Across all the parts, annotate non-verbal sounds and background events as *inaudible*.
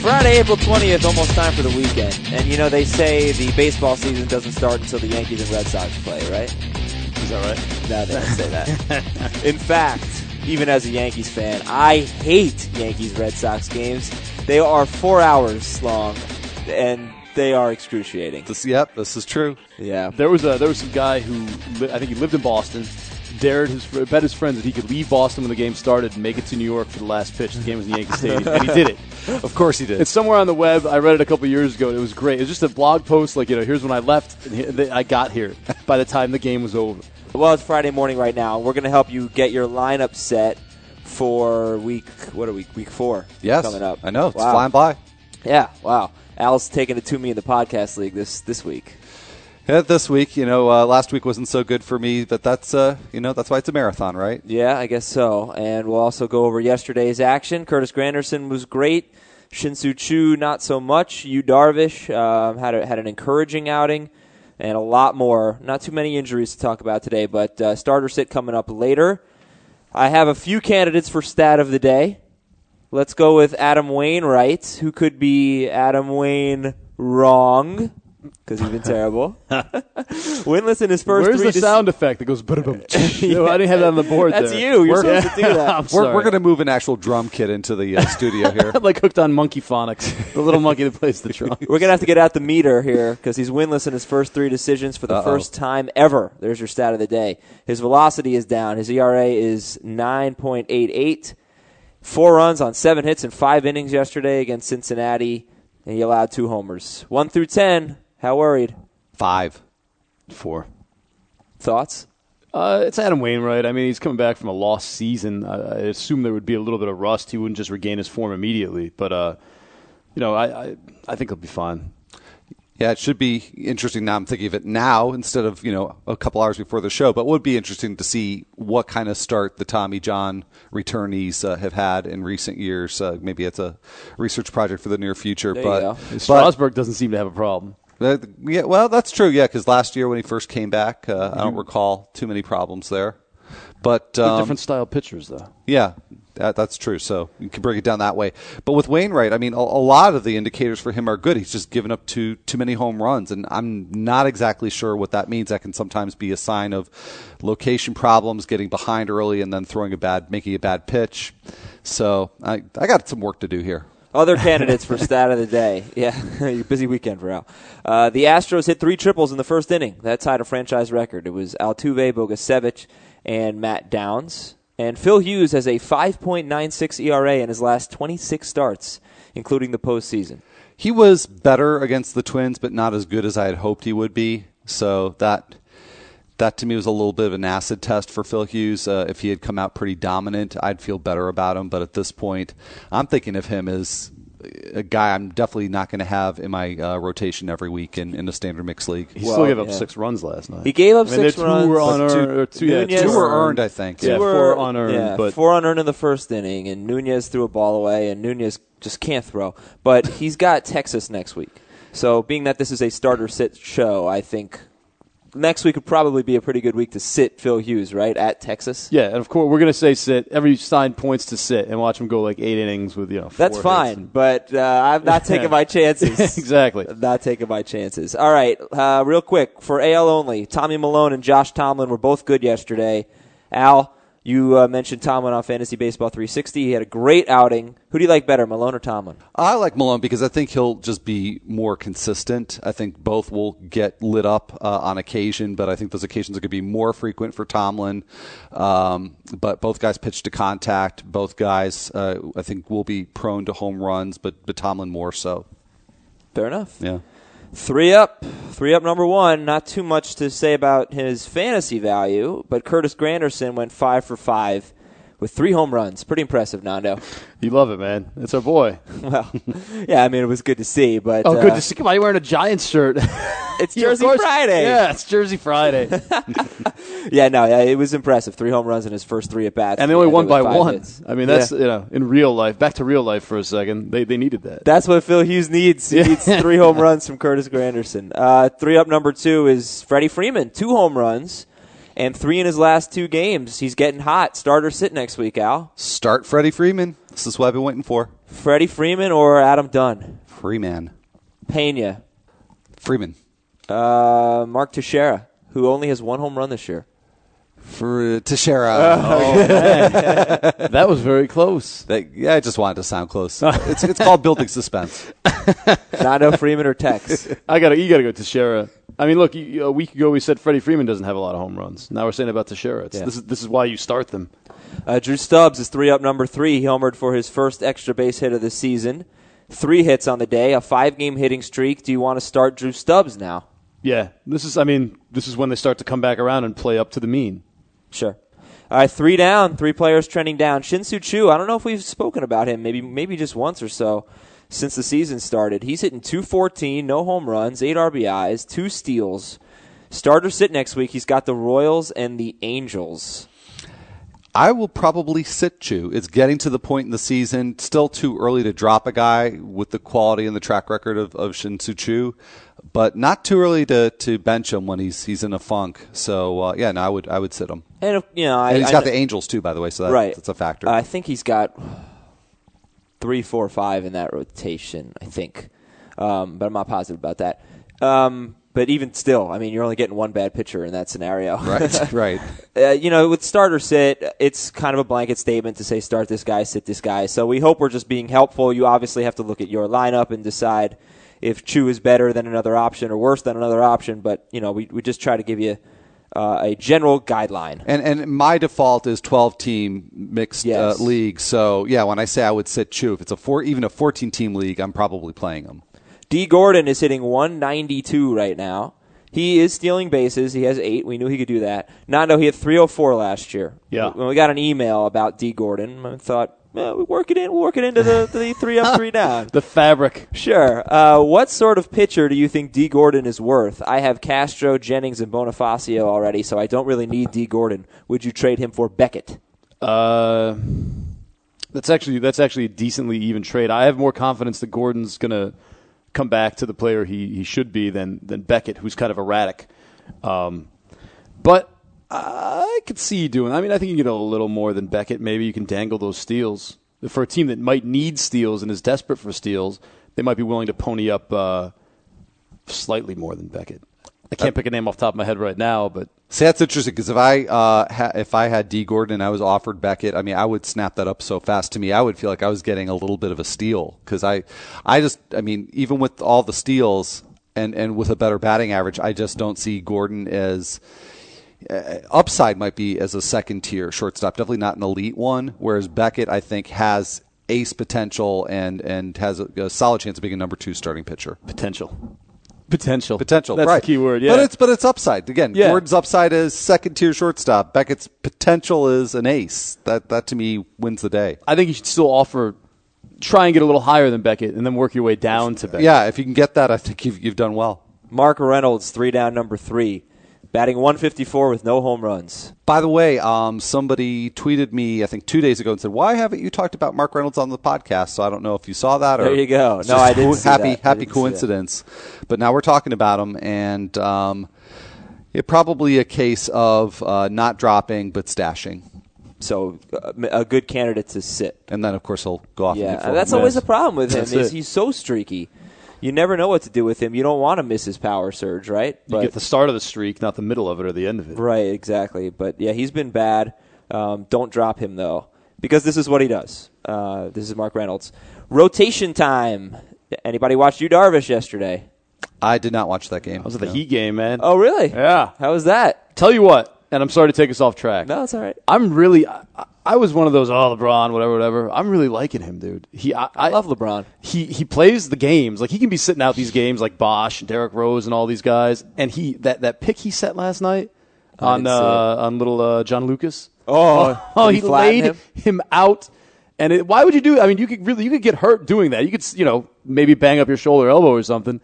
Friday, April 20th, almost time for the weekend. And you know, they say the baseball season doesn't start until the Yankees and Red Sox play, right? Is that right? No, they don't say that. *laughs* In fact, even as a Yankees fan, I hate Yankees Red Sox games. They are four hours long, and they are excruciating. This, yep, this is true. Yeah. There was a there was some guy who li- I think he lived in Boston, dared his bet his friends that he could leave Boston when the game started and make it to New York for the last pitch. The game was in Yankee Stadium, and he did it. *laughs* Of course he did. It's somewhere on the web. I read it a couple years ago. and It was great. It was just a blog post, like you know, here's when I left, and he- I got here by the time the game was over. Well, it's Friday morning right now. We're going to help you get your lineup set for week. What are we? Week four. yes, coming up. I know. It's Wow. flying by. Yeah. Wow. Al's taking it to me in the podcast league this this week. Yeah, this week, you know, uh, last week wasn't so good for me, but that's, uh, you know, that's why it's a marathon, right? Yeah, I guess so. And we'll also go over yesterday's action. Curtis Granderson was great. Shin-Soo Choo not so much. Yu Darvish um, had a, had an encouraging outing, and a lot more. Not too many injuries to talk about today, but uh, starter sit coming up later. I have a few candidates for stat of the day. Let's go with Adam Wainwright, who could be Adam Wayne wrong because he's been terrible. *laughs* Winless in his first Where's three. the dis- sound effect that goes? "Ba-da-bum"? No, I didn't have that on the board. That's there. you. You're We're- supposed to do that. *laughs* I'm We're, we're going to move an actual drum kit into the uh, *laughs* studio here. I'm like hooked on monkey phonics, the little monkey that plays the drum. We're gonna have to get out the meter here because he's winless in his first three decisions for the Uh-oh. first time ever. There's your stat of the day. His velocity is down. His ERA is nine point eight eight. Four runs on seven hits in five innings yesterday against Cincinnati, and he allowed two homers. One through ten. How worried? Five. Four. Thoughts? Uh, it's Adam Wainwright. I mean, he's coming back from a lost season. I, I assume there would be a little bit of rust. He wouldn't just regain his form immediately. But, uh, you know, I, I, I think he'll be fine. Yeah, it should be interesting. Now I'm thinking of it now instead of you know a couple hours before the show. But it would be interesting to see what kind of start the Tommy John returnees uh, have had in recent years. Uh, maybe it's a research project for the near future. There you but go. but- Strasburg doesn't seem to have a problem. Uh, yeah, well, that's true. Yeah, because last year when he first came back, uh, I don't recall too many problems there. But um, different style pitchers, though. yeah, that, that's true. So you can break it down that way. But with Wainwright, I mean, a, a lot of the indicators for him are good. He's just given up too too many home runs, and I'm not exactly sure what that means. That can sometimes be a sign of location problems, getting behind early, and then throwing a bad, making a bad pitch. So I I got some work to do here. Other candidates for stat of the day. *laughs* Yeah, *laughs* busy weekend for Al. Uh, the Astros hit three triples in the first inning. That tied a franchise record. It was Altuve, Bogusevic, and Matt Downs. And Phil Hughes has a 5.96 ERA in his last 26 starts, including the postseason. He was better against the Twins, but not as good as I had hoped he would be. So that that to me was a little bit of an acid test for Phil Hughes. Uh, if he had come out pretty dominant, I'd feel better about him. But at this point, I'm thinking of him as a guy I'm definitely not going to have in my uh, rotation every week in, in a standard mixed league. He Well, still gave up yeah. six runs last night. He gave up I mean, six two runs. Were But unearned, two- or two, yeah, Two two were earned, I think. Yeah, Two were- four unearned, yeah, but four unearned in the first inning, and Nunez threw a ball away, and Nunez just can't throw. But he's got Texas next week. So, being that this is a starter sit show, I think next week would probably be a pretty good week to sit Phil Hughes, right, at Texas. Yeah, and of course we're going to say sit. Every sign points to sit and watch him go like eight innings with you know. That's fine, and- but uh, I'm not taking *laughs* my chances. *laughs* exactly. I'm not taking my chances. All right, uh, real quick for AL only. Tommy Milone and Josh Tomlin were both good yesterday. Al, you uh, mentioned Tomlin on Fantasy Baseball 360. He had a great outing. Who do you like better, Milone or Tomlin? I like Milone because I think he'll just be more consistent. I think both will get lit up uh, on occasion, but I think those occasions are going to be more frequent for Tomlin. Um, but both guys pitch to contact. Both guys, uh, I think, will be prone to home runs, but, but Tomlin more so. Fair enough. Yeah. Three up. Three up number one. Not too much to say about his fantasy value, but Curtis Granderson went five for five with three home runs. Pretty impressive, Nando. You love it, man. It's our boy. *laughs* Well, yeah, I mean, it was good to see, but. Oh, uh, good to see. Come on, you're wearing a Giants shirt. *laughs* *laughs* It's Jersey course. Friday. Yeah, it's Jersey Friday. Yeah, no, yeah, it was impressive. Three home runs in his first three at bats. and they only won by one. hits. I mean, that's Yeah. you know, in real life. Back to real life for a second. They they needed that. That's what Phil Hughes needs. He Yeah. needs three home runs from Curtis Granderson. Uh, three up number two is Freddie Freeman, two home runs. And three in his last two games. He's getting hot. Starter sit next week, Al. Start Freddie Freeman. This is what I've been waiting for. Freddie Freeman or Adam Dunn? Freeman. Pena. Freeman. Uh, Mark Teixeira, who only has one home run this year. For Teixeira. *laughs* *laughs* that was very close. That- yeah, I just wanted to sound close. it's, it's called building suspense. *laughs* Not no Freeman or Tex. I gotta, you gotta go Teixeira. I mean, look, you, a week ago we said Freddie Freeman doesn't have a lot of home runs. Now we're saying about Teixeira. It's, Yeah. This is this is why you start them. Uh, Drew Stubbs is three up number three. He homered for his first extra base hit of the season. Three hits on the day, a five game hitting streak. Do you want to start Drew Stubbs now? Yeah, this is. I mean, this is when they start to come back around and play up to the mean. Sure. All right, three down, three players trending down. Shin-Soo Choo, I don't know if we've spoken about him, maybe maybe just once or so since the season started. He's hitting 214, no home runs, eight RBIs, two steals. Starter sit next week. He's got the Royals and the Angels. I will probably sit Choo. It's getting to the point in the season, still too early to drop a guy with the quality and the track record of, of Shin-Soo Choo, but not too early to, to bench him when he's he's in a funk. So uh, yeah, no, I would I would sit him. And if- you know, I, And he's I got kn- the Angels too, by the way, so that, right. that's a factor. I think he's got three, four, five in that rotation. I think, um, but I'm not positive about that. Um, but even still, I mean, you're only getting one bad pitcher in that scenario. right, *laughs* right. uh, you know, with starter sit, it's kind of a blanket statement to say start this guy, sit this guy. So we hope we're just being helpful. You obviously have to look at your lineup and decide if Choo is better than another option or worse than another option. But you know, we we just try to give you uh, a general guideline. And and my default is 12 team mixed Yes. uh, league. So yeah, when I say I would sit Choo, if it's a four even a 14 team league, I'm probably playing him. D. Gordon is hitting 192 right now. He is stealing bases. He has eight. We knew he could do that. Nando, he had 304 last year. Yeah. When we got an email about D. Gordon, I thought, well, we work it in. Work it into the, the three up, *laughs* three down. The fabric. Sure. Uh, what sort of pitcher do you think D. Gordon is worth? I have Castro, Jennings, and Bonifacio already, so I don't really need D. Gordon. Would you trade him for Beckett? Uh, that's actually that's actually a decently even trade. I have more confidence that Gordon's gonna come back to the player he, he should be than than Beckett, who's kind of erratic. Um, but I could see you doing. I mean, I think you can get a little more than Beckett. Maybe you can dangle those steals for a team that might need steals and is desperate for steals. They might be willing to pony up uh, slightly more than Beckett. I can't pick a name off the top of my head right now, but See, that's interesting because if I uh, ha- if I had D Gordon and I was offered Beckett, I mean, I would snap that up so fast. To me, I would feel like I was getting a little bit of a steal because I, I just, I mean, even with all the steals and and with a better batting average, I just don't see Gordon as Uh, upside might be as a second tier shortstop, definitely not an elite one. Whereas Beckett, I think, has ace potential and and has a, a solid chance of being a number two starting pitcher. potential, potential, Potential, That's right? the key word. Yeah, but it's but it's upside again. Yeah. Gordon's upside is second tier shortstop. Beckett's potential is an ace. That that to me wins the day. I think you should still offer, try and get a little higher than Beckett, and then work your way down to Beckett. Yeah, if you can get that, I think you've you've done well. Mark Reynolds, three down, number three, batting 154 with no home runs. By the way, um, somebody tweeted me I think two days ago and said, "Why haven't you talked about Mark Reynolds on the podcast?" So I don't know if you saw that or There you go. No, I didn't see happy that. Happy didn't coincidence. But now we're talking about him, and um, it probably a case of uh, not dropping but stashing, So uh, a good candidate to sit. and then of course he'll go off. and Yeah, that's always the problem with him. That's Is it. he's so streaky. You never know what to do with him. You don't want to miss his power surge, right? You get the start of the streak, not the middle of it or the end of it. right, exactly. But yeah, he's been bad. Um, don't drop him though, because this is what he does. Uh, this is Mark Reynolds. Rotation time. Anybody watch Yu Darvish yesterday? I did not watch that game. I was at the No. Heat game, man. Oh, really? Yeah. How was that? Tell you what, and I'm sorry to take us off track. No, it's all right. I'm really, I, I was one of those, oh, LeBron, whatever, whatever. I'm really liking him, dude. He, I, I love LeBron. He he plays the games like he can be sitting out these games like Bosh and Derrick Rose and all these guys. And he that that pick he set last night on uh, on little uh, John Lucas. Oh, oh, he, he laid him? him, out. And it, why would you do? I mean, you could really you could get hurt doing that. You could you know maybe bang up your shoulder, or elbow, or something.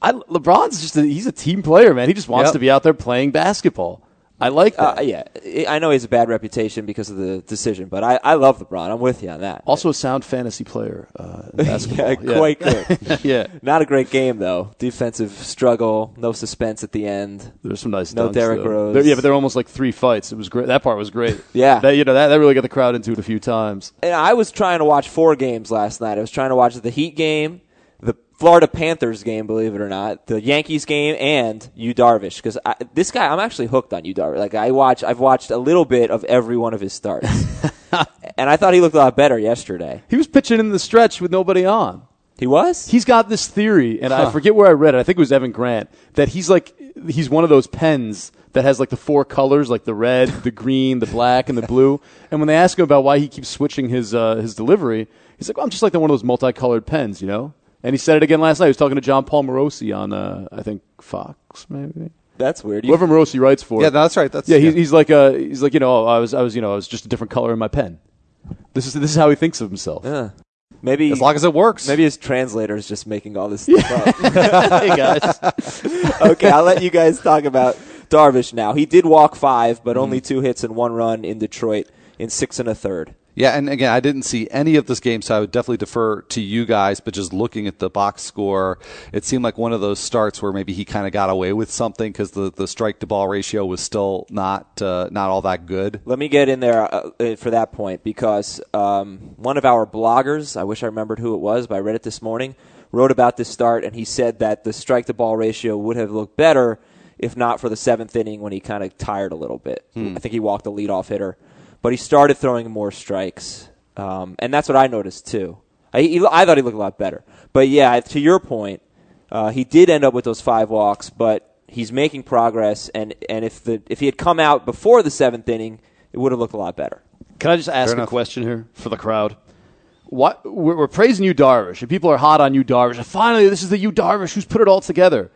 I, LeBron's just a, he's a team player, man. He just wants Yep. to be out there playing basketball. I like that. Uh, yeah, I know he has a bad reputation because of the decision, but I, I love LeBron. I'm with you on that. Also, a sound fantasy player. Uh, in *laughs* basketball. yeah, quite good. *laughs* yeah. Not a great game though. Defensive struggle, no suspense at the end. There's some nice No dunks, Derrick though. Rose. They're- yeah, but they're almost like three fights. It was great. That part was great. *laughs* Yeah. that, you know that, that really got the crowd into it a few times. And I was trying to watch four games last night. I was trying to watch the Heat game, Florida Panthers game, believe it or not, the Yankees game, and Yu Darvish. Because this guy, I'm actually hooked on Yu Darvish. Like I watch, I've watched a little bit of every one of his starts, *laughs* and I thought he looked a lot better yesterday. He was pitching in the stretch with nobody on. He was. He's got this theory, and I forget where I read it. I think it was Evan Grant that he's like he's one of those pens that has like the four colors, like the red, the green, the black, and the blue. And when they ask him about why he keeps switching his uh, his delivery, he's like, well, "I'm just like the one of those multicolored pens, you know." And he said it again last night. He was talking to Jon Paul Morosi on, uh, I think Fox, maybe That's weird. You- whoever Morosi writes for. Yeah, that's right. That's yeah, he's, he's like uh he's like you know I was I was you know I was just a different color in my pen. This is this is how he thinks of himself. Yeah. maybe as long as it works. maybe his translator is just making all this stuff up. *laughs* hey guys, *laughs* okay, I'll let you guys talk about Darvish now. He did walk five, but Mm-hmm. only two hits and one run in Detroit in six and a third. Yeah, and again, I didn't see any of this game, so I would definitely defer to you guys. But just looking at the box score, it seemed like one of those starts where maybe he kind of got away with something because the, the strike to ball ratio was still not uh, not all that good. Let me get in there uh, uh, for that point because um, one of our bloggers, I wish I remembered who it was, but I read it this morning, wrote about this start, and he said that the strike to ball ratio would have looked better if not for the seventh inning when he kind of tired a little bit. I think he walked the leadoff hitter, but he started throwing more strikes, um, and that's what I noticed too. I, he, I thought he looked a lot better, but yeah, to your point, uh, he did end up with those five walks, but he's making progress, and, and if the if he had come out before the seventh inning, it would have looked a lot better. Can I just ask a question here for the crowd? What we're, we're praising Yu, Darvish, and people are hot on Yu, Darvish. And finally, this is the Yu, Darvish, who's put it all together.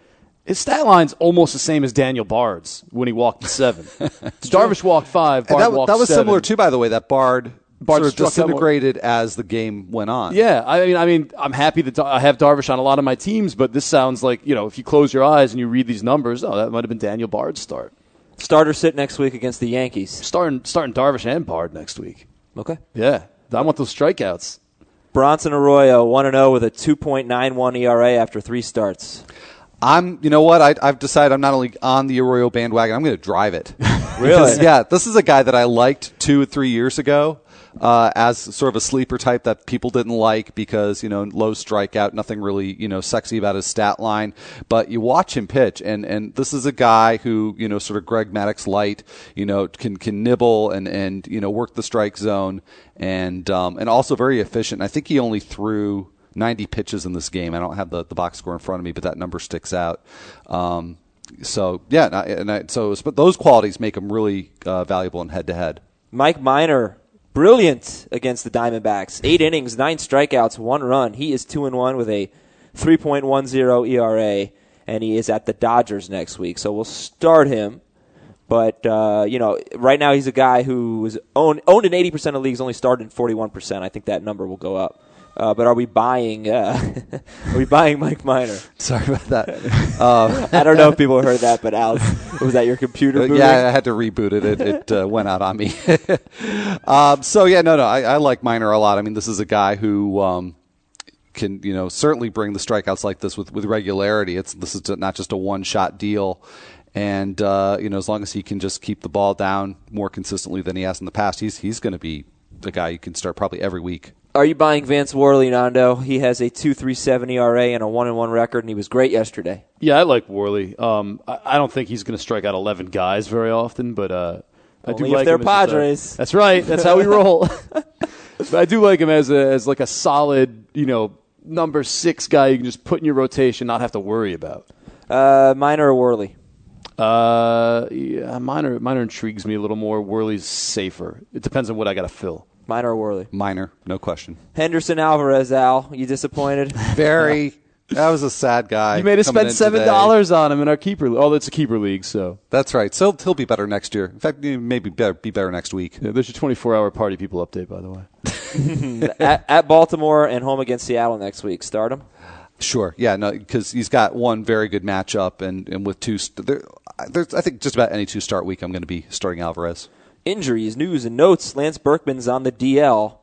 His stat line's almost the same as Daniel Bard's when he walked seven. *laughs* Darvish walked five. Bard that, walked that was seven. similar too, by the way. That Bard, Bard sort of struck out disintegrated as the game went on. Yeah, I mean, I mean, I'm happy that I have Darvish on a lot of my teams, but this sounds like you know, if you close your eyes and you read these numbers, oh, that might have been Daniel Bard's start. Starter sit next week against the Yankees. Starting, starting Darvish and Bard next week. Okay. Yeah, I want those strikeouts. Bronson Arroyo, 1 and 0 with a 2.91 ERA E after three starts. I'm, you know what? I, I've decided I'm not only on the Arroyo bandwagon, I'm going to drive it. *laughs* Really? Yeah, this is a guy that I liked two or three years ago uh, as sort of a sleeper type that people didn't like because, you know, low strikeout, nothing really, you know, sexy about his stat line. But you watch him pitch, and, and this is a guy who, you know, sort of Greg Maddux light, you know, can, can nibble and, and, you know, work the strike zone and, um, and also very efficient. I think he only threw 90 pitches in this game. I don't have the, the box score in front of me, but that number sticks out. Um, so yeah, and I, and I, so but those qualities make him really uh, valuable in head to head. Mike Minor, brilliant against the Diamondbacks. Eight innings, nine strikeouts, one run. He is 2 and 1 with a 3.10 ERA, and he is at the Dodgers next week. So we'll start him. But, uh, you know, right now he's a guy who was owned, owned in 80% of leagues, only started in 41%. I think that number will go up. Uh, but are we buying? Uh, *laughs* are we buying Mike Minor? Sorry about that. Uh, *laughs* I don't know if people heard that, but Alex, was that your computer? Moving? yeah, I had to reboot it. It, it uh, went out on me. *laughs* um, so yeah, no, no, I, I like Minor a lot. I mean, this is a guy who. Um, can you know certainly bring the strikeouts like this with, with regularity. It's this is not just a one shot deal, and uh, you know as long as he can just keep the ball down more consistently than he has in the past, he's he's going to be the guy you can start probably every week. Are you buying Vance Worley, Nando? He has a 2.37 ERA and a one and one record, and he was great yesterday. Yeah, I like Worley. Um, I, I don't think he's going to strike out 11 guys very often, but uh, I do like they're him just a- Padres. that's right. That's how we *laughs* roll. *laughs* but I do like him as a as like a solid, you know, number six guy you can just put in your rotation, not have to worry about. Uh, Minor or Worley? Uh, yeah, Minor Minor intrigues me a little more. Worley's safer. It depends on what I got to fill. Minor or Worley? Minor, no question. Henderson Alvarez, Al. You disappointed? *laughs* Very. That was a sad guy. You made us coming spend seven dollars on him in our keeper. Oh, it's a keeper league, so That's right. So he'll be better next year. In fact, maybe better, be better next week. yeah, there's your 24 hour party people update, by the way. *laughs* *laughs* at, at Baltimore and home against Seattle next week. Start him. Sure. Yeah. No, because he's got one very good matchup, and and with two, st- there, there's, I think just about any two start week, I'm going to be starting Alvarez. Injuries, news, and notes. Lance Berkman's on the DL.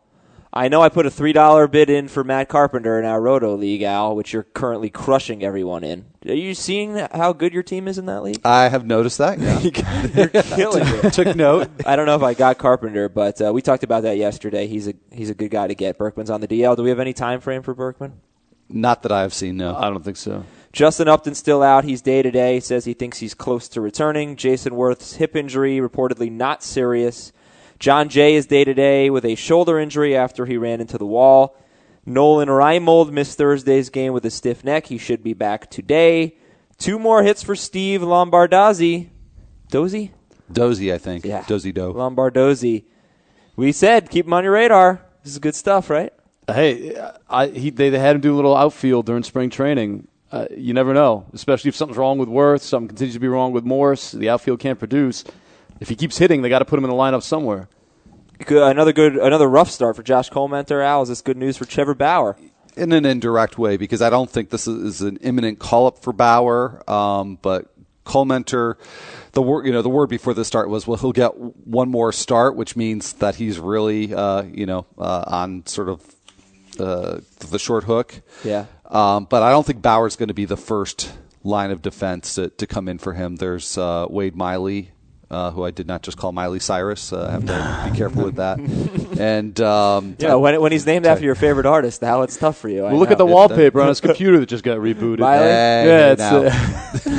I know I put a three dollar bid in for Matt Carpenter in our Roto League, Al, which you're currently crushing everyone in. Are you seeing how good your team is in that league? I have noticed that. Yeah. *laughs* You're killing it. *laughs* Took note. I don't know if I got Carpenter, but uh, we talked about that yesterday. He's a he's a good guy to get. Berkman's on the DL. Do we have any time frame for Berkman? Not that I've seen. No. I don't think so. Justin Upton still out. He's day to day. Says he thinks he's close to returning. Jayson Werth's hip injury reportedly not serious. Jon Jay is day to day with a shoulder injury after he ran into the wall. Nolan Reimold missed Thursday's game with a stiff neck. He should be back today. Two more hits for Steve Lombardozzi. Dozy? Dozy, I think. Yeah. Dozy Do. Lombardozzi. We said keep him on your radar. This is good stuff, right? Hey, I, he, they, they had him do a little outfield during spring training. Uh, you never know, especially if something's wrong with Werth, something continues to be wrong with Morse. The outfield can't produce. If he keeps hitting, they got to put him in the lineup somewhere. Another good, another rough start for Josh Collmenter. Al, is this good news for Trevor Bauer? in an indirect way because I don't think this is an imminent call up for Bauer. Um, but Collmenter, the word you know the word before the start was well he'll get one more start, which means that he's really uh, you know uh, on sort of uh, the short hook. Yeah. Um, but I don't think Bauer's going to be the first line of defense to, to come in for him. There's uh, Wade Miley. Uh, who I did not just call Miley Cyrus. Uh, I have to be careful with that. *laughs* And um, Yeah, when, when he's named after your favorite artist, Al, it's tough for you. Well, look know. at the wallpaper on his computer that just got rebooted. Miley? Hey, yeah, it's, now. *laughs*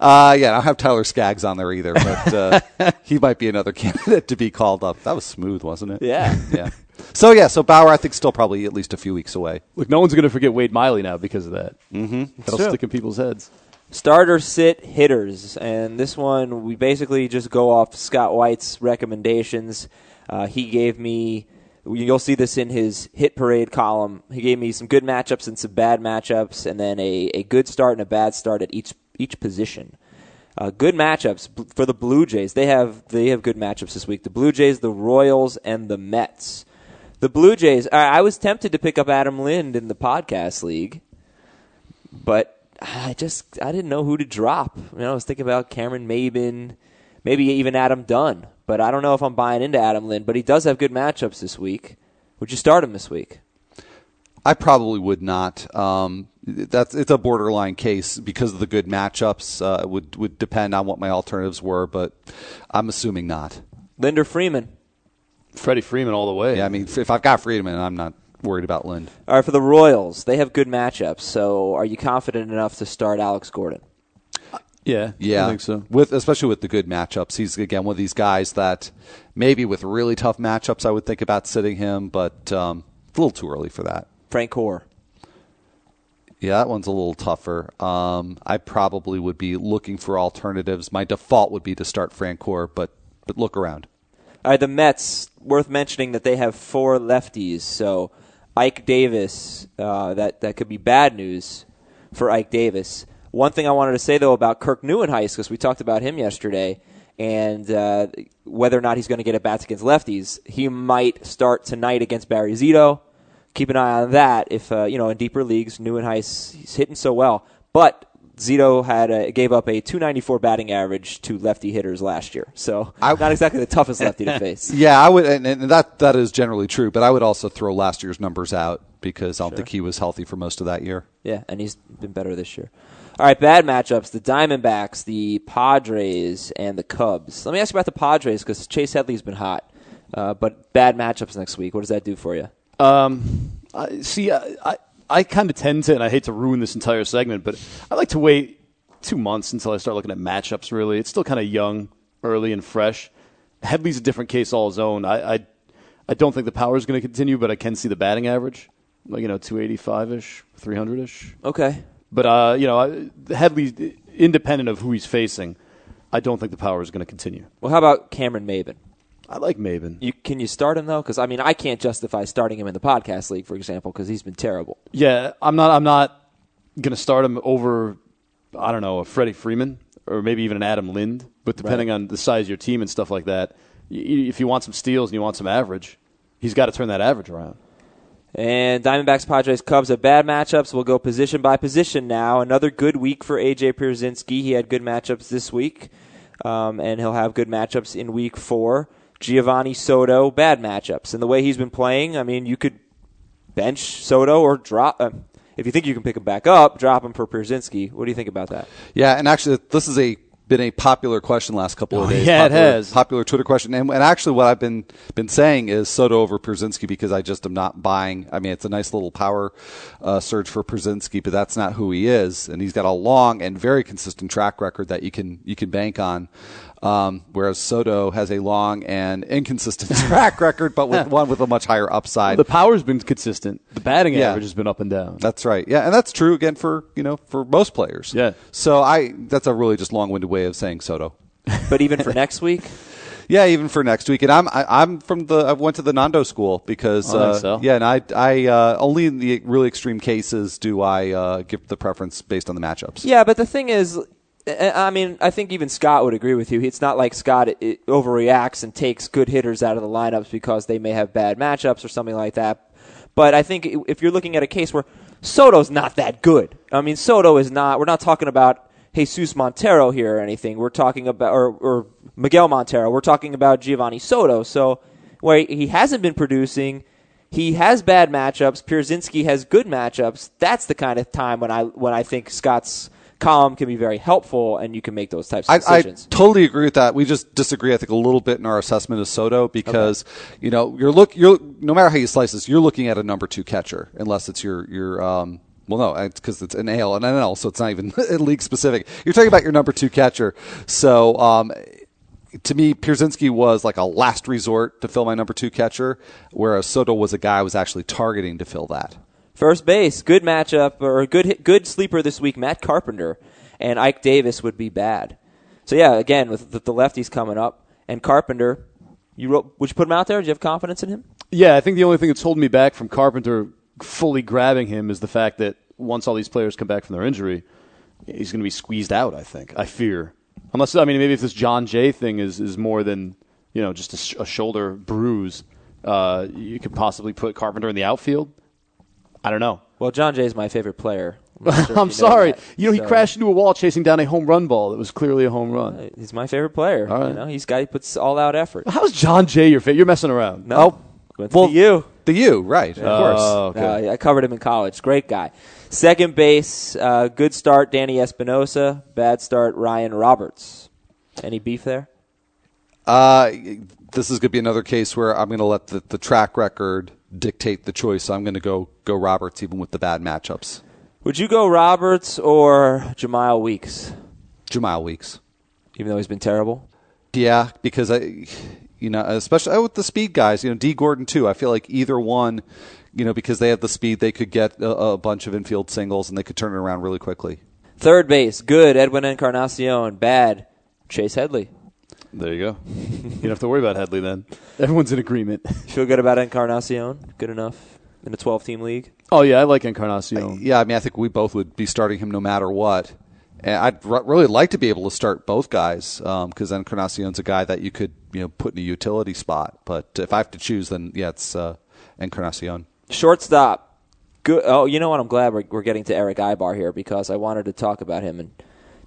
uh, yeah, I don't have Tyler Skaggs on there either, but uh, *laughs* he might be another candidate to be called up. That was smooth, wasn't it? Yeah. Yeah. So yeah, so Bauer, I think still probably at least a few weeks away. look, no one's going to forget Wade Miley now because of that. Mm-hmm. That'll true. stick in people's heads. Starter sit hitters, and this one we basically just go off Scott White's recommendations. Uh, he gave me, you'll see this in his hit parade column. He gave me some good matchups and some bad matchups, and then a, a good start and a bad start at each each position. Uh, good matchups for the Blue Jays. They have they have good matchups this week. The Blue Jays, the Royals, and the Mets. The Blue Jays. I, I was tempted to pick up Adam Lind in the podcast league, but I just I didn't know who to drop. You know, I was thinking about Cameron Maybin, maybe even Adam Dunn, but I don't know if I'm buying into Adam Lind. But he does have good matchups this week. Would you start him this week? I probably would not. Um, that's it's a borderline case because of the good matchups. Uh, it would would depend on what my alternatives were, but I'm assuming not. Linder Freeman. Freddie Freeman all the way. Yeah, I mean, if- if I've got Freeman, I'm not worried about Lind. All right, for the Royals, they have good matchups. So, are you confident enough to start Alex Gordon? Yeah, Yeah, I think so. With especially with the good matchups, he's again one of these guys that maybe with really tough matchups, I would think about sitting him, but um, it's a little too early for that. Francoeur. Yeah, that one's a little tougher. Um, I probably would be looking for alternatives. My default would be to start Francoeur, but but look around. All right, the Mets. Worth mentioning that they have four lefties. So Ike Davis, uh, that that could be bad news for Ike Davis. One thing I wanted to say though about Kirk Nieuwenhuis, because we talked about him yesterday, and uh, whether or not he's going to get at bats against lefties, he might start tonight against Barry Zito. Keep an eye on that. If uh, you know in deeper leagues, Nieuwenhuis he's hitting so well, but Zito had a, gave up a 294 batting average to lefty hitters last year, so I- not exactly the toughest lefty to *laughs* face. Yeah, I would, and, and that that is generally true. But I would also throw last year's numbers out because I don't think he was healthy for most of that year. Yeah, and he's been better this year. All right, bad matchups: the Diamondbacks, the Padres, and the Cubs. Let me ask you about the Padres because Chase Headley's been hot, uh, but bad matchups next week. What does that do for you? Um, I, see, I, I, I kind of tend to, and I hate to ruin this entire segment, but I like to wait two months until I start looking at matchups. Really, it's still kind of young, early, and fresh. Headley's a different case all his own. I, I, I don't think the power is going to continue, but I can see the batting average, like you know, two eighty five ish, three hundred ish. Okay, But uh, you know, Headley, independent of who he's facing, I don't think the power is going to continue. well, how about Cameron Maybin? I like Maybin. You can you start him though? Because I mean, I can't justify starting him in the podcast league, for example, because he's been terrible. Yeah, I'm not. I'm not going to start him over. I don't know a Freddie Freeman or maybe even an Adam Lind. But depending on the size of your team and stuff like that, if you want some steals and you want some average, he's got to turn that average around. And Diamondbacks, Padres, Cubs have bad matchups. We'll go position by position now. Another good week for AJ Pierzynski. He had good matchups this week, um, and he'll have good matchups in week four. Geovany Soto, bad matchups. And the way he's been playing, I mean, you could bench Soto or drop. Uh, if you think you can pick him back up, drop him for Pierzynski. What do you think about that? Yeah, and actually, this is a been a popular question last couple of Oh, days. yeah, it has. Popular Twitter question, and, and actually, what I've been been saying is Soto over Pierzynski because I just am not buying. I mean, it's a nice little power uh, surge for Pierzynski, but that's not who he is, and he's got a long and very consistent track record that you can you can bank on. Um, whereas Soto has a long and inconsistent *laughs* track record, but with one with a much higher upside. The power's been consistent. The batting Yeah. average has been up and down. That's right. Yeah, and that's true again for you know for most players. Yeah. So I that's a really just long-winded way of saying Soto. *laughs* But even for *laughs* next week, Yeah, even for next week. And I'm I, I'm from the I went to the Nando school because Oh, uh, so. yeah, and I I uh, only in the really extreme cases do I uh, give the preference based on the matchups. Yeah, but the thing is, I I mean, I think even Scott would agree with you. It's not like Scott overreacts and takes good hitters out of the lineups because they may have bad matchups or something like that. But I think if you're looking at a case where Soto's not that good, I mean, Soto is not. We're not talking about Jesus Montero here or anything. We're talking about or, or Miguel Montero. We're talking about Geovany Soto. So where he hasn't been producing. He has bad matchups. Pierzynski has good matchups. That's the kind of time when I when I think Scott's column can be very helpful, and you can make those types of I, I totally agree with that. We just disagree, I think, a little bit in our assessment of Soto because you know you're look you're no matter how you slice this, you're looking at a number two catcher unless it's your your um. Well, no, it's because it's an AL and NL, so it's not even *laughs* league specific. You're talking about your number two catcher. So, um, to me, Pierzynski was like a last resort to fill my number two catcher, whereas Soto was a guy I was actually targeting to fill that. First base, good matchup or good hit- good sleeper this week. Matt Carpenter and Ike Davis would be bad. So yeah, again with the, the lefties coming up and Carpenter, you wrote, would you put him out there? Do you have confidence in him? Yeah, I think the only thing that's holding me back from Carpenter fully grabbing him is the fact that once all these players come back from their injury, he's going to be squeezed out. I think. I fear. Unless I mean, maybe if this Jon Jay thing is is more than you know just a, sh- a shoulder bruise, uh, you could possibly put Carpenter in the outfield. I don't know. Well, Jon Jay is my favorite player. *laughs* I'm, sure I'm you sorry. that. You know, he crashed into a wall chasing down a home run ball that was clearly a home run. uh, He's my favorite player. All right. You know, he's got he puts all out effort. How's John Jay your favorite? You're messing around. No, Oh, went well, the U. The U, right? Of course. Oh, okay. Uh, I covered him in college. Great guy. Second base, uh, good start, Danny Espinosa. Bad start, Ryan Roberts. Any beef there? Uh, this is going to be another case where I'm going to let the, the track record dictate the choice. So I'm going to go go Roberts even with the bad matchups. Would you go Roberts or Jemile Weeks, Jamal Weeks. even though he's been terrible? Yeah, because I, you know, especially oh, with the speed guys, you know, D Gordon too. I feel like either one, you know, because they have the speed, they could get a, a bunch of infield singles and they could turn it around really quickly. Third base, good, Edwin Encarnacion. Bad, Chase Headley. There you go. you don't have to worry about Headley then. *laughs* Everyone's in agreement. Feel good about Encarnacion? Good enough in a 12 team league? Oh yeah, I like Encarnacion. Yeah, I mean, I think we both would be starting him no matter what. And I'd r- really like to be able to start both guys because then Encarnacion's a guy that you could you know put in a utility spot. But if I have to choose, then yeah, it's uh, Encarnacion. Shortstop. Good. Oh, you know what? I'm glad we're, we're getting to Erick Aybar here because I wanted to talk about him and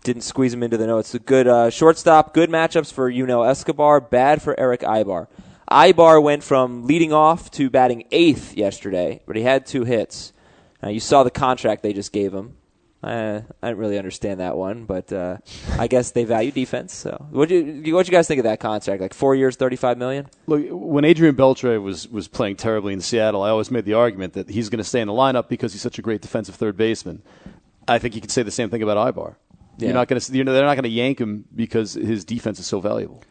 didn't squeeze him into the notes. A good uh, shortstop. Good matchups for you know Escobar. Bad for Erick Aybar. Aybar went from leading off to batting eighth yesterday, but he had two hits. Now you saw the contract they just gave him. Uh, I didn't really understand that one, but uh, I guess they value defense. So, what you what you guys think of that contract? Like four years, thirty five million. Look, when Adrian Beltre was was playing terribly in Seattle, I always made the argument that he's going to stay in the lineup because he's such a great defensive third baseman. I think you could say the same thing about Aybar. Yeah. You're not going to, you know, they're not going to yank him because his defense is so valuable.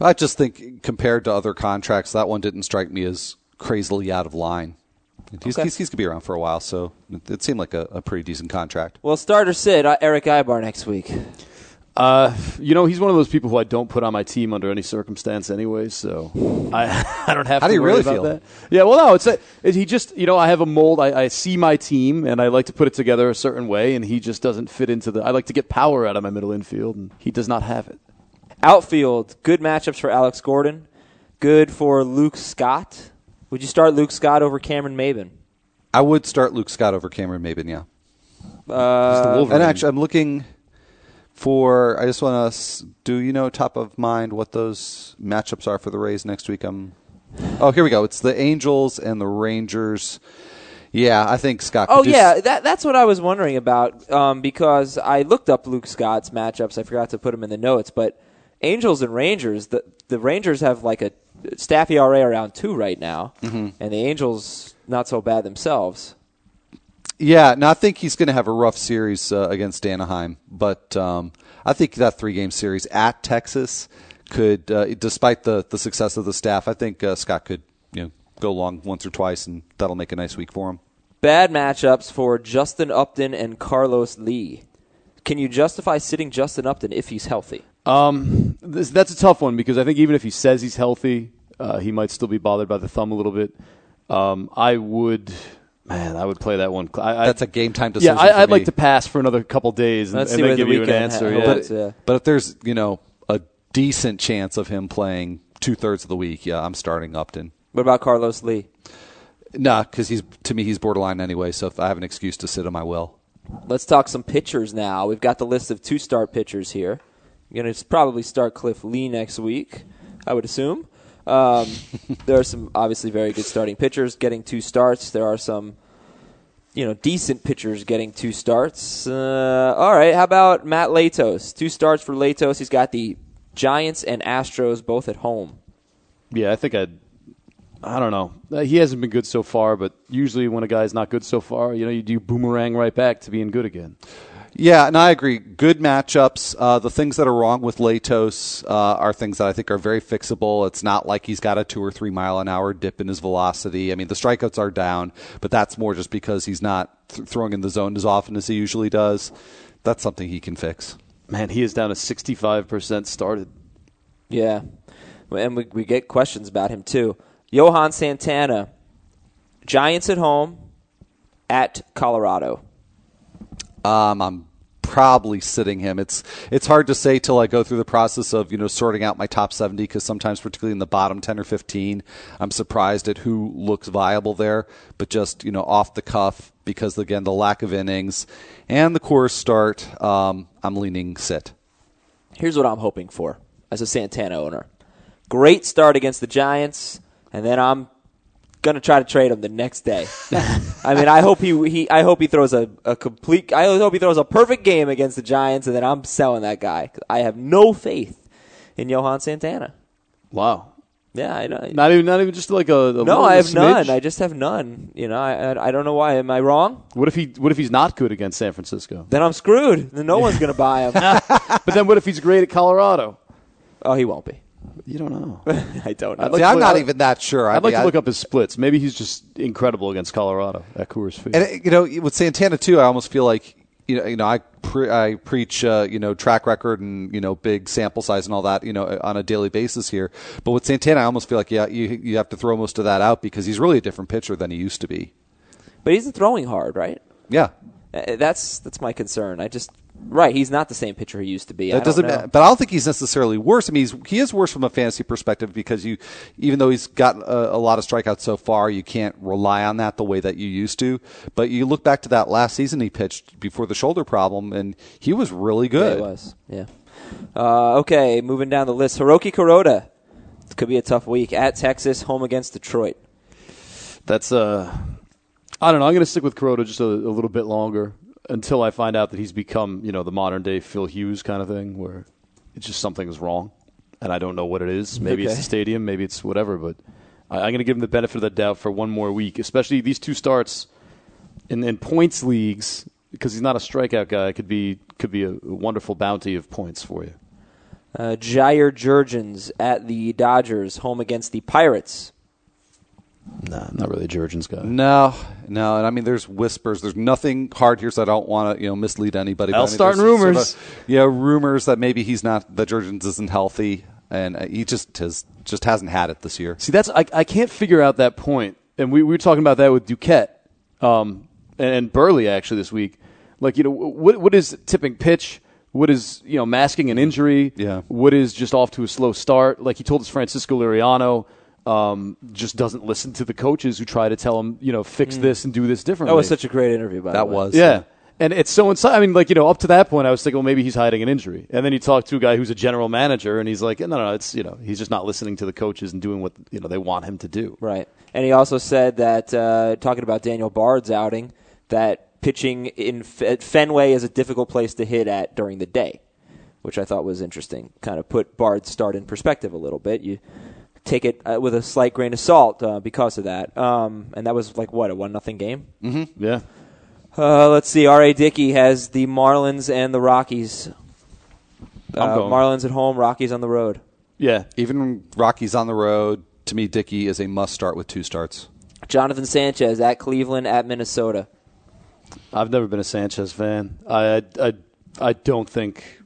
I just think compared to other contracts, that one didn't strike me as crazily out of line. He's, Okay. he's, he's going to be around for a while, so it, it seemed like a, a pretty decent contract. Well, starter sit uh, Erick Aybar next week. Uh, you know, he's one of those people who I don't put on my team under any circumstance, anyway. So I, *laughs* I don't have How to do you worry really about feel? that. Yeah, well, no, it's a, it, he just, you know, I have a mold. I, I see my team, and I like to put it together a certain way, and he just doesn't fit into the. I like to get power out of my middle infield, and he does not have it. Outfield, good matchups for Alex Gordon. Good for Luke Scott. Would you start Luke Scott over Cameron Maybin? I would start Luke Scott over Cameron Maybin. Yeah. Uh, and actually, I'm looking for. I just want to. Do you know top of mind what those matchups are for the Rays next week? I'm. Oh, here we go. It's the Angels and the Rangers. Yeah, I think Scott. Oh could yeah, just- that that's what I was wondering about um, because I looked up Luke Scott's matchups. I forgot to put them in the notes, but Angels and Rangers, the the Rangers have like a staff ERA around two right now, Mm-hmm. and the Angels not so bad themselves. Yeah, no, I think he's going to have a rough series uh, against Anaheim, but um, I think that three game series at Texas could, uh, despite the, the success of the staff, I think uh, Scott could you know go long once or twice, and that'll make a nice week for him. Bad matchups for Justin Upton and Carlos Lee. Can you justify sitting Justin Upton if he's healthy? Um, this, that's a tough one because I think even if he says he's healthy, uh, he might still be bothered by the thumb a little bit. Um, I would, man, I would play that one. I, I, That's a game time yeah. decision. I, for I'd like to pass for another couple days and, Let's and see then what give the you an weekend answer. ha- yeah. holds. yeah. But if there's you know a decent chance of him playing two thirds of the week, yeah, I'm starting Upton. What about Carlos Lee? Nah, because he's to me he's borderline anyway. So if I have an excuse to sit him, I will. Let's talk some pitchers now. We've got the list of two start pitchers here. Going to probably start Cliff Lee next week, I would assume. Um, *laughs* there are some obviously very good starting pitchers getting two starts. There are some, you know, decent pitchers getting two starts. Uh, all right, how about Mat Latos? Two starts for Latos. He's got the Giants and Astros both at home. Yeah, I think I'd. I don't know. Uh, He hasn't been good so far, but usually when a guy's not good so far, you know, you do boomerang right back to being good again. Yeah, and I agree. Good matchups. Uh, the things that are wrong with Latos uh, are things that I think are very fixable. It's not like he's got a two or three mile an hour dip in his velocity. I mean, the strikeouts are down, but that's more just because he's not th- throwing in the zone as often as he usually does. That's something he can fix. Man, he is down to 65% started. Yeah, and we, we get questions about him too. Johan Santana, Giants at home, at Colorado. Um, I'm probably sitting him. It's it's hard to say till I go through the process of you know sorting out my top 70 because sometimes, particularly in the bottom 10 or 15, I'm surprised at who looks viable there. But just you know off the cuff because again the lack of innings and the course start, um, I'm leaning sit. Here's what I'm hoping for as a Santana owner. Great start against the Giants, and then I'm gonna try to trade him the next day. *laughs* I mean, I hope he, he I hope he throws a, a complete I hope he throws a perfect game against the Giants, and then I'm selling that guy. I have no faith in Johan Santana. Wow. Yeah, I know. Not even, not even just like a, a no, I have smidge? none. I just have none. You know, I, I I don't know why. Am I wrong? What if he? What if he's not good against San Francisco? Then I'm screwed. Then no one's gonna buy him. *laughs* but then what if he's great at Colorado? oh, he won't be. You don't know. *laughs* I don't know. I'd like See, I'm look- not I'd- even that sure. I'd like mean, to I- look up his splits. Maybe he's just incredible against Colorado at Coors Field. And you know, with Santana too, I almost feel like you know, you know, I pre- I preach uh, you know track record and you know big sample size and all that you know on a daily basis here. But with Santana, I almost feel like yeah, you you have to throw most of that out because he's really a different pitcher than he used to be. But he's throwing hard, right? Yeah, Uh, That's that's my concern. I just right. He's not the same pitcher he used to be. That don't doesn't. know. But I don't think he's necessarily worse. I mean, he's, he is worse from a fantasy perspective because you, even though he's got a, a lot of strikeouts so far, you can't rely on that the way that you used to. But you look back to that last season he pitched before the shoulder problem, and he was really Yeah, good. it was. Yeah. Uh, okay, moving down the list. Hiroki Kuroda. It could be a tough week at Texas, home against Detroit. That's uh, I don't know. I'm going to stick with Kuroda just a, a little bit longer until I find out that he's become you know the modern day Phil Hughes kind of thing, where it's just something is wrong, and I don't know what it is. Maybe it's the stadium, maybe it's whatever. But I, I'm going to give him the benefit of the doubt for one more week, especially these two starts in, in points leagues because he's not a strikeout guy. Could be could be a, a wonderful bounty of points for you. Uh, Jair Jurrjens at the Dodgers, home against the Pirates. Nah, I'm not really a Jurrjens guy. No, no, and I mean, there's whispers. There's nothing hard here, so I don't want to, you know, mislead anybody. I'll I mean, start there's rumors. Sort of, yeah, rumors that maybe he's not. That Jurrjens isn't healthy, and uh, he just has just hasn't had it this year. See, that's I, I can't figure out that point. And we, we were talking about that with Duquette um, and, and Burley actually this week. Like, you know, what what is tipping pitch? What is you know masking an injury? Yeah. What is just off to a slow start? Like he told us Francisco Liriano. Um, just doesn't listen to the coaches who try to tell him, you know, fix this and do this differently. That was such a great interview, by the That was Yeah. And it's so inside. I mean, like, you know, up to that point, I was thinking, well, maybe he's hiding an injury. And then you talk to a guy who's a general manager, and he's like, no, no, it's, you know, he's just not listening to the coaches and doing what, you know, they want him to do. Right. And he also said that, uh, talking about Daniel Bard's outing, that pitching in F- at Fenway is a difficult place to hit at during the day, which I thought was interesting. Kind of put Bard's start in perspective a little bit. You take it uh, with a slight grain of salt uh, because of that. Um, and that was like, what, a 1 nothing game? Yeah. Uh, let's see. R.A. Dickey has the Marlins and the Rockies. Uh, I'm going. Marlins at home, Rockies on the road. Yeah. Even Rockies on the road, to me, Dickey is a must start with two starts. Jonathan Sanchez at Cleveland at Minnesota. I've never been a Sanchez fan. I, I, I don't think,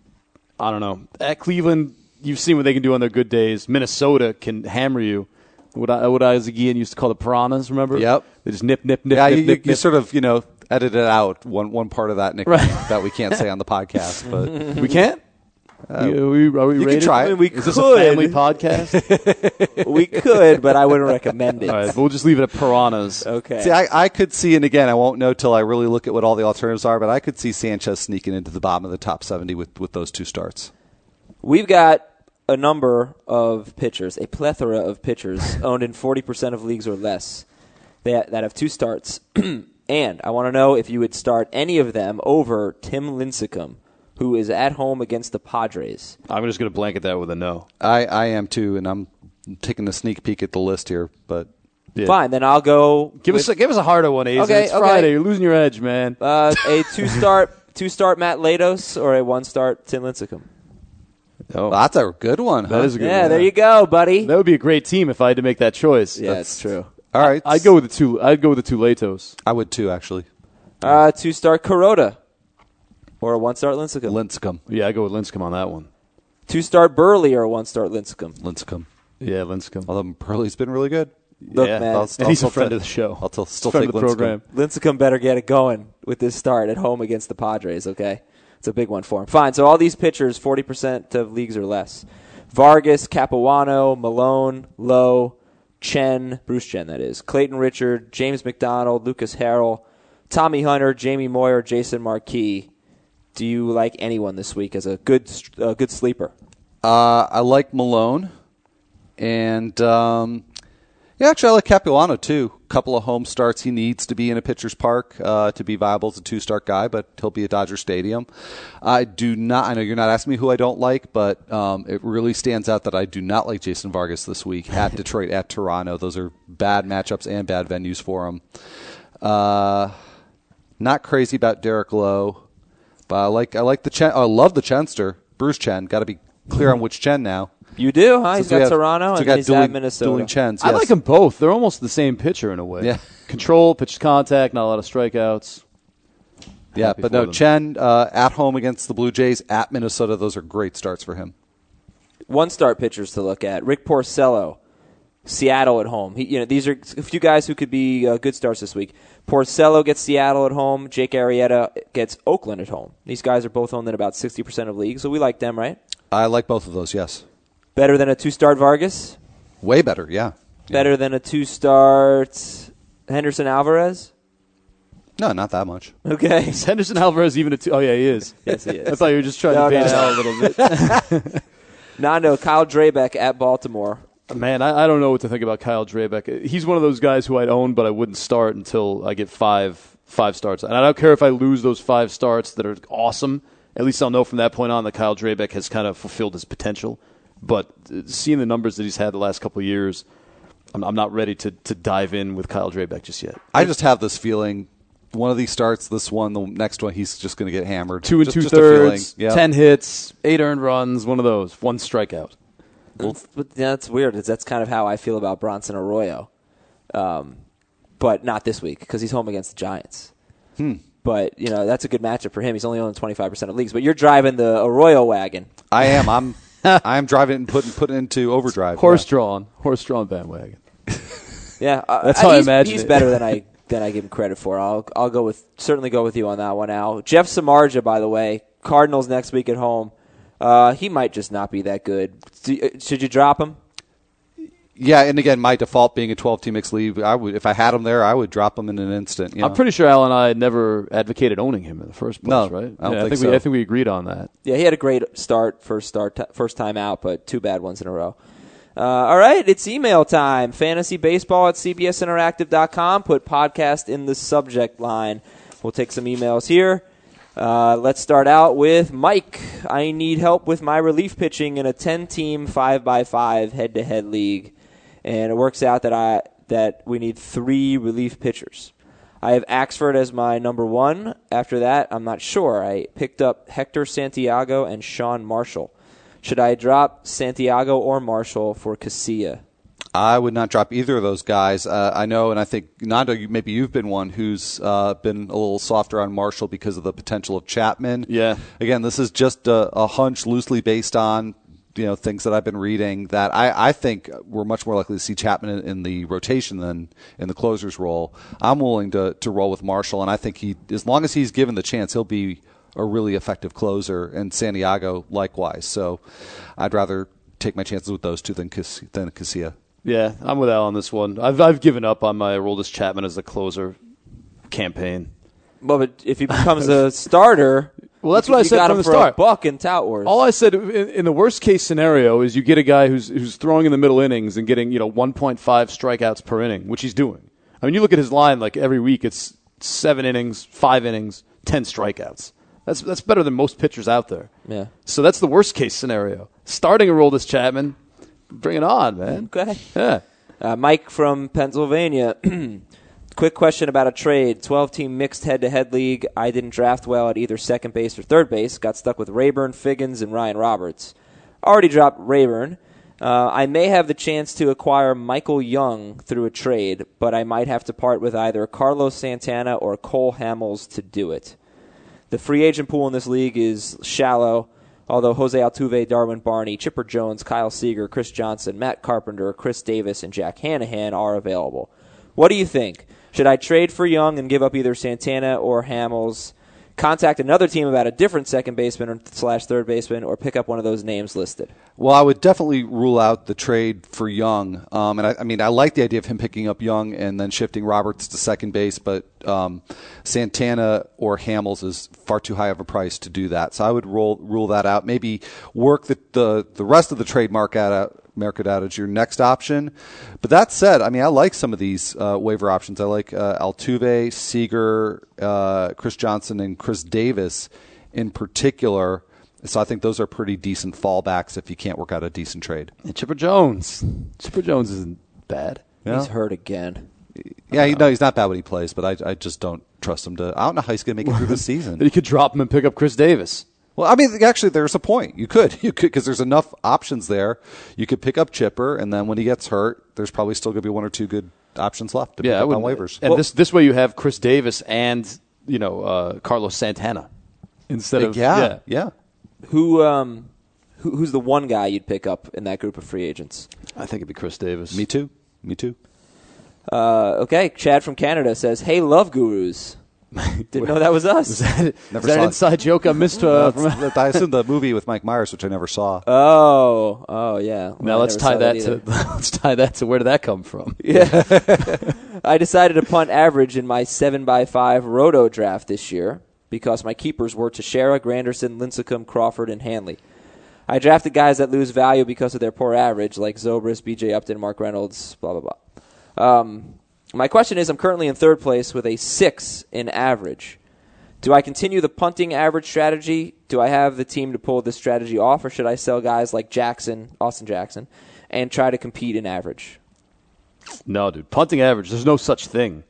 I don't know. At Cleveland, you've seen what they can do on their good days. Minnesota can hammer you. What I, what Isaac Ian used to call the piranhas, remember? Yep. They just nip, nip, nip, Yeah, nip, you, nip, you nip. sort of, you know, edited out one one part of that nickname Right. that we can't say on the podcast, *laughs* but We can't? Uh, we- are we, are we you can rated? try I it. mean, we Is this could. a family podcast? *laughs* we could, but I wouldn't recommend it. All right, we'll just leave it at piranhas. Okay. See, I, I could see, and again, I won't know till I really look at what all the alternatives are, but I could see Sanchez sneaking into the bottom of the top 70 with, with those two starts. We've got a number of pitchers, a plethora of pitchers *laughs* owned in 40% of leagues or less that, that have two starts. *clears throat* and I want to know if you would start any of them over Tim Lincecum, who is at home against the Padres. I'm just going to blanket that with a no. I, I am too, and I'm taking a sneak peek at the list here, but Yeah. Fine, then I'll go Give with, us a, give us a harder one, Ace. Okay, it's okay. Friday. You're losing your edge, man. uh, a two start two start Mat Latos or a one start Tim Lincecum. Oh, that's a good one. that huh? is a good Yeah, one. there you go, buddy. That would be a great team if I had to make that choice. yeah, That's- it's true. All right. I'd go with the two. I'd go with the two Latos. I would too, actually. Uh, two star Kuroda or a one star Lincecum. Lincecum. Yeah, I go with Lincecum on that one. two star Buehrle or a one star Lincecum. Lincecum. Yeah, Lincecum. Although Buehrle's been really good. Look, yeah, man, I'll- and he's a I'll friend ta- of the show. I'll t- still friend take of the Lincecum. program. Lincecum better get it going with this start at home against the Padres, okay? It's a big one for him. Fine, so all these pitchers, 40% of leagues or less. Vargas, Capuano, Milone, Lowe, Chen, Bruce Chen, that is, Clayton Richard, James McDonald, Lucas Harrell, Tommy Hunter, Jamie Moyer, Jason Marquis. Do you like anyone this week as a good, uh, good sleeper? Uh, I like Milone, and um, yeah, actually, I like Capuano too. Couple of home starts. He needs to be in a pitcher's park uh, to be viable as a two-start guy, but he'll be at Dodger Stadium. I do not. I know you're not asking me who I don't like, but um, it really stands out that I do not like Jason Vargas this week at *laughs* Detroit, at Toronto. Those are bad matchups and bad venues for him. Uh, not crazy about Derek Lowe, but I like I like the Chen. I love the Chenster, Bruce Chen. Got to be clear on which Chen now. You do, huh? He's got have- Toronto and got he's dueling, at Minnesota. dueling Chens. I like them both. They're almost the same pitcher in a way. Yeah. Control, pitch contact, not a lot of strikeouts. Yeah, Happy but no, them. Chen uh, at home against the Blue Jays, at Minnesota. Those are great starts for him. one start pitchers to look at. Rick Porcello, Seattle at home. He, you know, these are a few guys who could be uh, good starts this week. Porcello gets Seattle at home. Jake Arrieta gets Oakland at home. These guys are both owned in about sixty percent of leagues, so we like them, right? I like both of those. Yes, Better than a two-start Vargas. way better. Yeah, Better than a two-start Henderson Alvarez. no, not that much. Okay. Is Henderson Alvarez even a two? Oh yeah, he is. Yes, he is. I thought you were just trying *laughs* No, to bait no, it no. out a little bit. no, Nando, Kyle Drabek at Baltimore. Man, I, I don't know what to think about Kyle Drabek. He's one of those guys who I'd own, but I wouldn't start until I get five five starts. And I don't care if I lose those five starts that are awesome. At least I'll know from that point on that Kyle Drabek has kind of fulfilled his potential. But uh, seeing the numbers that he's had the last couple of years, I'm, I'm not ready to, to dive in with Kyle Drabek just yet. I just have this feeling. One of these starts, this one, the next one, he's just going to get hammered. Two and just, two just thirds, Yeah. ten hits, eight earned runs, one of those, one strikeout. That's, but that's weird. That's kind of how I feel about Bronson Arroyo, um, but not this week because he's home against the Giants. Hmm. But you know that's a good matchup for him. He's only owned twenty five percent of leagues. But you're driving the Arroyo wagon. I am. I'm. *laughs* I'm driving it and putting putting into overdrive. Horse Yeah. drawn, horse drawn bandwagon. *laughs* Yeah, uh, That's how I he's, imagine he's it. better than I *laughs* than I give him credit for. I'll I'll go with certainly go with you on that one. Al Jeff Samardzija, by the way, Cardinals next week at home. Uh, he might just not be that good. Do, uh, should you drop him? Yeah, and again, my default being a 12 team mixed league, I would if I had him there, I would drop him in an instant. You know? I'm pretty sure Al and I never advocated owning him in the first place, No, right? I don't Yeah, think think so. we I think we agreed on that. Yeah, he had a great start, first start, first time out, but two bad ones in a row. Uh, all right, it's email time. Fantasybaseball at cbsinteractive.com. Put podcast in the subject line. We'll take some emails here. Uh, let's start out with Mike. I need help with my relief pitching in a 10-team 5x5 head-to-head league, and it works out that I that we need three relief pitchers. I have Axford as my number one. After that, I'm not sure. I picked up Hector Santiago and Sean Marshall. Should I drop Santiago or Marshall for Casilla? I would not drop either of those guys. Uh, I know, and I think Nando, you, maybe you've been one who's uh, been a little softer on Marshall because of the potential of Chapman. Yeah. Again, this is just a, a hunch loosely based on you know things that I've been reading that I, I think we're much more likely to see Chapman in, in the rotation than in the closer's role. I'm willing to to roll with Marshall, and I think he, as long as he's given the chance, he'll be a really effective closer, and Santiago likewise. So, I'd rather take my chances with those two than Cas- than Casilla. Yeah, I'm with Al on this one. I've I've given up on my Aroldis Chapman as the closer campaign. Well, but if he becomes a starter, Well, that's you- what I said from the start. A buck in Tout Wars. All I said in, in the worst case scenario is you get a guy who's who's throwing in the middle innings and getting you know 1.5 strikeouts per inning, which he's doing. I mean, you look at his line like every week, it's seven innings, five innings, ten strikeouts. That's that's better than most pitchers out there. Yeah. So that's the worst case scenario. Starting a role this Chapman, bring it on, man. Okay. Yeah. Uh, Mike from Pennsylvania. *clears throat* Quick question about a trade. 12 team mixed head to head league. I didn't draft well at either second base or third base. Got stuck with Raburn, Figgins, and Ryan Roberts. Already dropped Raburn. Uh, I may have the chance to acquire Michael Young through a trade, but I might have to part with either Carlos Santana or Cole Hamels to do it. The free agent pool in this league is shallow, although Jose Altuve, Darwin Barney, Chipper Jones, Kyle Seager, Chris Johnson, Matt Carpenter, Chris Davis, and Jack Hannahan are available. What do you think? Should I trade for Young and give up either Santana or Hamels? Contact another team about a different second baseman or slash third baseman, or pick up one of those names listed. Well, I would definitely rule out the trade for Young. Um, and I, I mean, I like the idea of him picking up Young and then shifting Roberts to second base, but um, Santana or Hamels is far too high of a price to do that. So I would rule rule that out. Maybe work the the, the rest of the trade market out. Market out as your next option, but that said, I mean I like some of these uh, waiver options. I like uh, Altuve, Seager, uh, Chris Johnson, and Chris Davis in particular. So I think those are pretty decent fallbacks if you can't work out a decent trade. And Chipper Jones. Chipper Jones isn't bad. Yeah. He's hurt again. Yeah, he, no, he's not bad when he plays, but I, I just don't trust him to. I don't know how he's going to make it through the Then *laughs* season. you could drop him and pick up Chris Davis. Well, I mean, actually, there's a point. You could, *laughs* you could, because there's enough options there. You could pick up Chipper, and then when he gets hurt, there's probably still going to be one or two good options left to Yeah, pick up on waivers. And this this way you have Chris Davis and you know uh, Carlos Santana instead of yeah, yeah. Who, um, who, who's the one guy you'd pick up in that group of free agents? I think it'd be Chris Davis. Me too. Me too. Uh, okay, Chad from Canada says, "Hey, love gurus." *laughs* Didn't know that was us. Is that, Never is that saw an it. inside joke I missed? *laughs* Uh, from, That's- I assume the movie with Mike Myers, which I never saw. Oh, oh yeah. Well, now I let's tie saw that, to *laughs* let's tie that to where did that come from? Yeah. I decided to punt average in my 7x5 roto draft this year because my keepers were Teixeira, Granderson, Lincecum, Crawford, and Hanley. I drafted guys that lose value because of their poor average, like Zobrist, BJ Upton, Mark Reynolds, blah, blah, blah. Um, my question is I'm currently in third place with a 6 in average. Do I continue the punting average strategy? Do I have the team to pull this strategy off, or should I sell guys like Jackson, Austin Jackson, and try to compete in average? No, dude. Punting average. There's no such thing.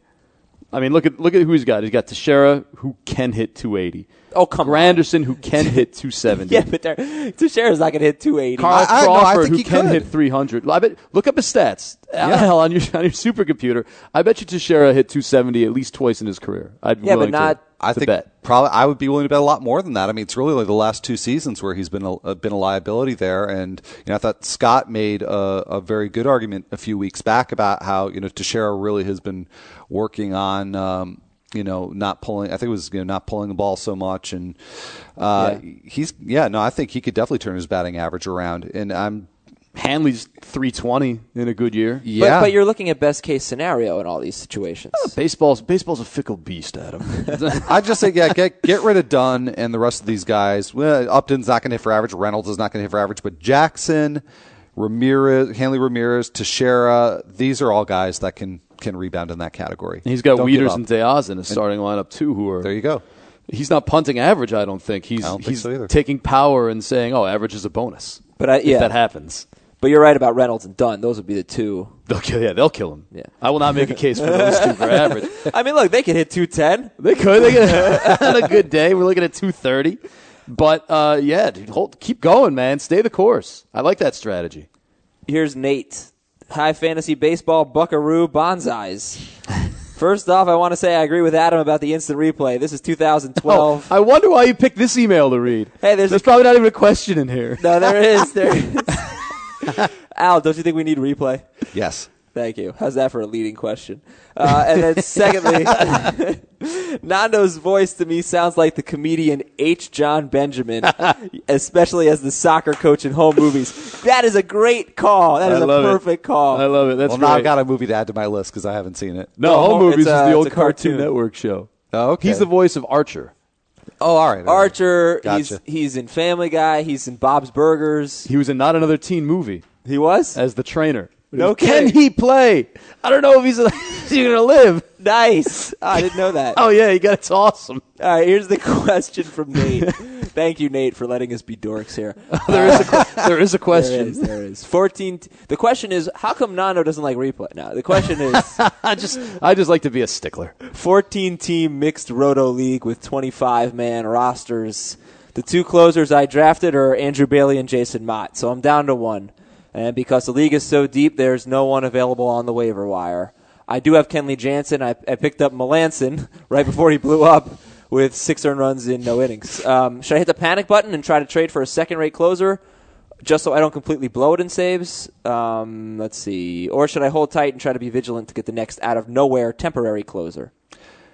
I mean, look at look at who he's got. He's got Teixeira, who can hit 280. Oh, come on. Granderson, who can *laughs* hit 270. Yeah, but there- Teixeira's not going to hit 280. Carl I- I- no, I Crawford, think who he can could. hit 300. I bet. Look up his stats. Hell, *laughs* on your on your supercomputer, I bet you Teixeira hit 270 at least twice in his career. I'd be Yeah, but willing to- not- I to think bet. probably I would be willing to bet a lot more than that. I mean, it's really like the last two seasons where he's been a, uh, been a liability there, and you know I thought Scott made a, a very good argument a few weeks back about how you know Teixeira really has been working on. Um, you know, not pulling. I think it was you know not pulling the ball so much, and uh, Yeah. he's yeah. No, I think he could definitely turn his batting average around. And I'm Hanley's 320 in a good year. Yeah. But, but you're looking at best case scenario in all these situations. Baseball's baseball's a fickle beast, Adam. *laughs* I just say, yeah, get get rid of Dunn and the rest of these guys. Well, Upton's not going to hit for average. Reynolds is not going to hit for average. But Jackson, Ramirez, Hanley Ramirez, Teixeira, these are all guys that can can rebound in that category. He's got Don't give Weeders and Diaz in his starting lineup too, who are There you go. He's not punting average. I don't think he's I don't think he's so either. taking power and saying, "Oh, average is a bonus." But I, If that happens, but you're right about Reynolds and Dunn. Those would be the two. they'll kill. Yeah, they'll kill him. Yeah. I will not make a case for those two for average. *laughs* I mean, look, they could hit 210. They could. They could *laughs* on a good day. We're looking at two thirty. But uh, yeah, dude, hold, keep going, man. Stay the course. I like that strategy. Here's Nate. High fantasy baseball buckaroo bonsais. First off, I want to say I agree with Adam about the instant replay. This is 2012. Oh, I wonder why you picked this email to read. Hey, there's a- probably not even a question in here. no, there is. There *laughs* is. *laughs* Al, don't you think we need replay? Yes. Thank you. How's that for a leading question? Uh, and then secondly, *laughs* Nando's voice to me sounds like the comedian H. Jon Benjamin, *laughs* especially as the soccer coach in home movies. That is a great call. That I is a love it. perfect call. I love it. That's well, now I've got a movie to add to my list because I haven't seen it. no, No, home home- movies it's is the old Cartoon cartoon. Network show. Oh, okay. He's the voice of Archer. Oh, all right. all right. Archer, he's Gotcha. he's in Family Guy. He's in Bob's Burgers. He was in not another teen movie He was as the trainer. No Can kidding. he play? I don't know if he's, he's going to live. nice. Oh, I didn't know that. Oh yeah, he got it's awesome. All right, here's the *laughs* question from Nate. Thank you, Nate, for letting us be dorks here. *laughs* *laughs* There is a there is a question. There is. There is. 14. T- the question is, how come Nando doesn't like replay? No, the question is, I just I just like to be a stickler. 14 team mixed roto league with 25 man rosters. The two closers I drafted are Andrew Bailey and Jason Motte, so I'm down to one. And because the league is so deep, there's no one available on the waiver wire. I do have Kenley Jansen. I, I picked up Melancon *laughs* right before he blew up with six earned runs in no innings. Um, should I hit the panic button and try to trade for a second rate closer? just so I don't completely blow it in saves. Um, let's see. Or should I hold tight and try to be vigilant to get the next out of nowhere temporary closer?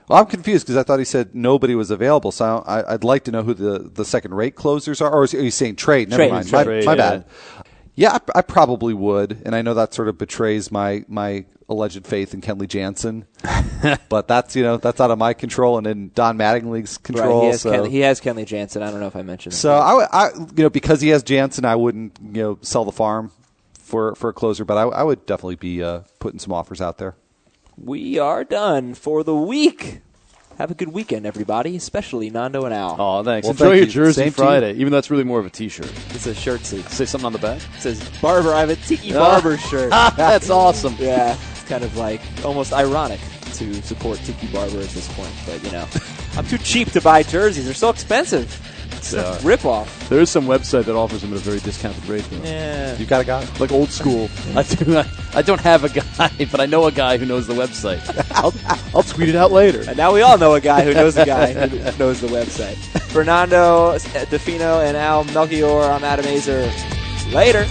Well, I'm confused because I thought he said nobody was available. So I, I'd like to know who the, the second rate closers are. Or is, are you saying trade? Never Trade, mind. trade. My, Trade, my yeah. bad. Yeah, I, I probably would, and I know that sort of betrays my my alleged faith in Kenley Jansen, *laughs* but that's you know that's out of my control and in Don Mattingly's control. right. He has, so Ken, he has Kenley Jansen. I don't know if I mentioned that. so I, I you know because he has Jansen, I wouldn't you know sell the farm for for a closer, but I, I would definitely be uh, putting some offers out there. we are done for the week. Have a good weekend, everybody, especially Nando and Al. Oh, thanks. Well, Enjoy thank your you. Jersey Same to you. Friday, even though that's really more of a T-shirt. It's a shirt seat. Say something on the back. It says Barber. I have a Tiki ah, Barber shirt. *laughs* that's awesome. Yeah, it's kind of like almost ironic to support Tiki Barber at this point, but you know, I'm too cheap to buy jerseys. They're so expensive. It's They a are. rip off. There is some website that offers them at a very discounted rate. Though. Yeah. You got a guy? Like old school. I do. *laughs* I don't have a guy, *laughs* but I know a guy who knows the website. *laughs* I'll, I'll tweet it out later. And now we all know a guy who knows a guy who knows the website. Fernando Di Fino and Al Melchior. I'm Adam Aizer. Later.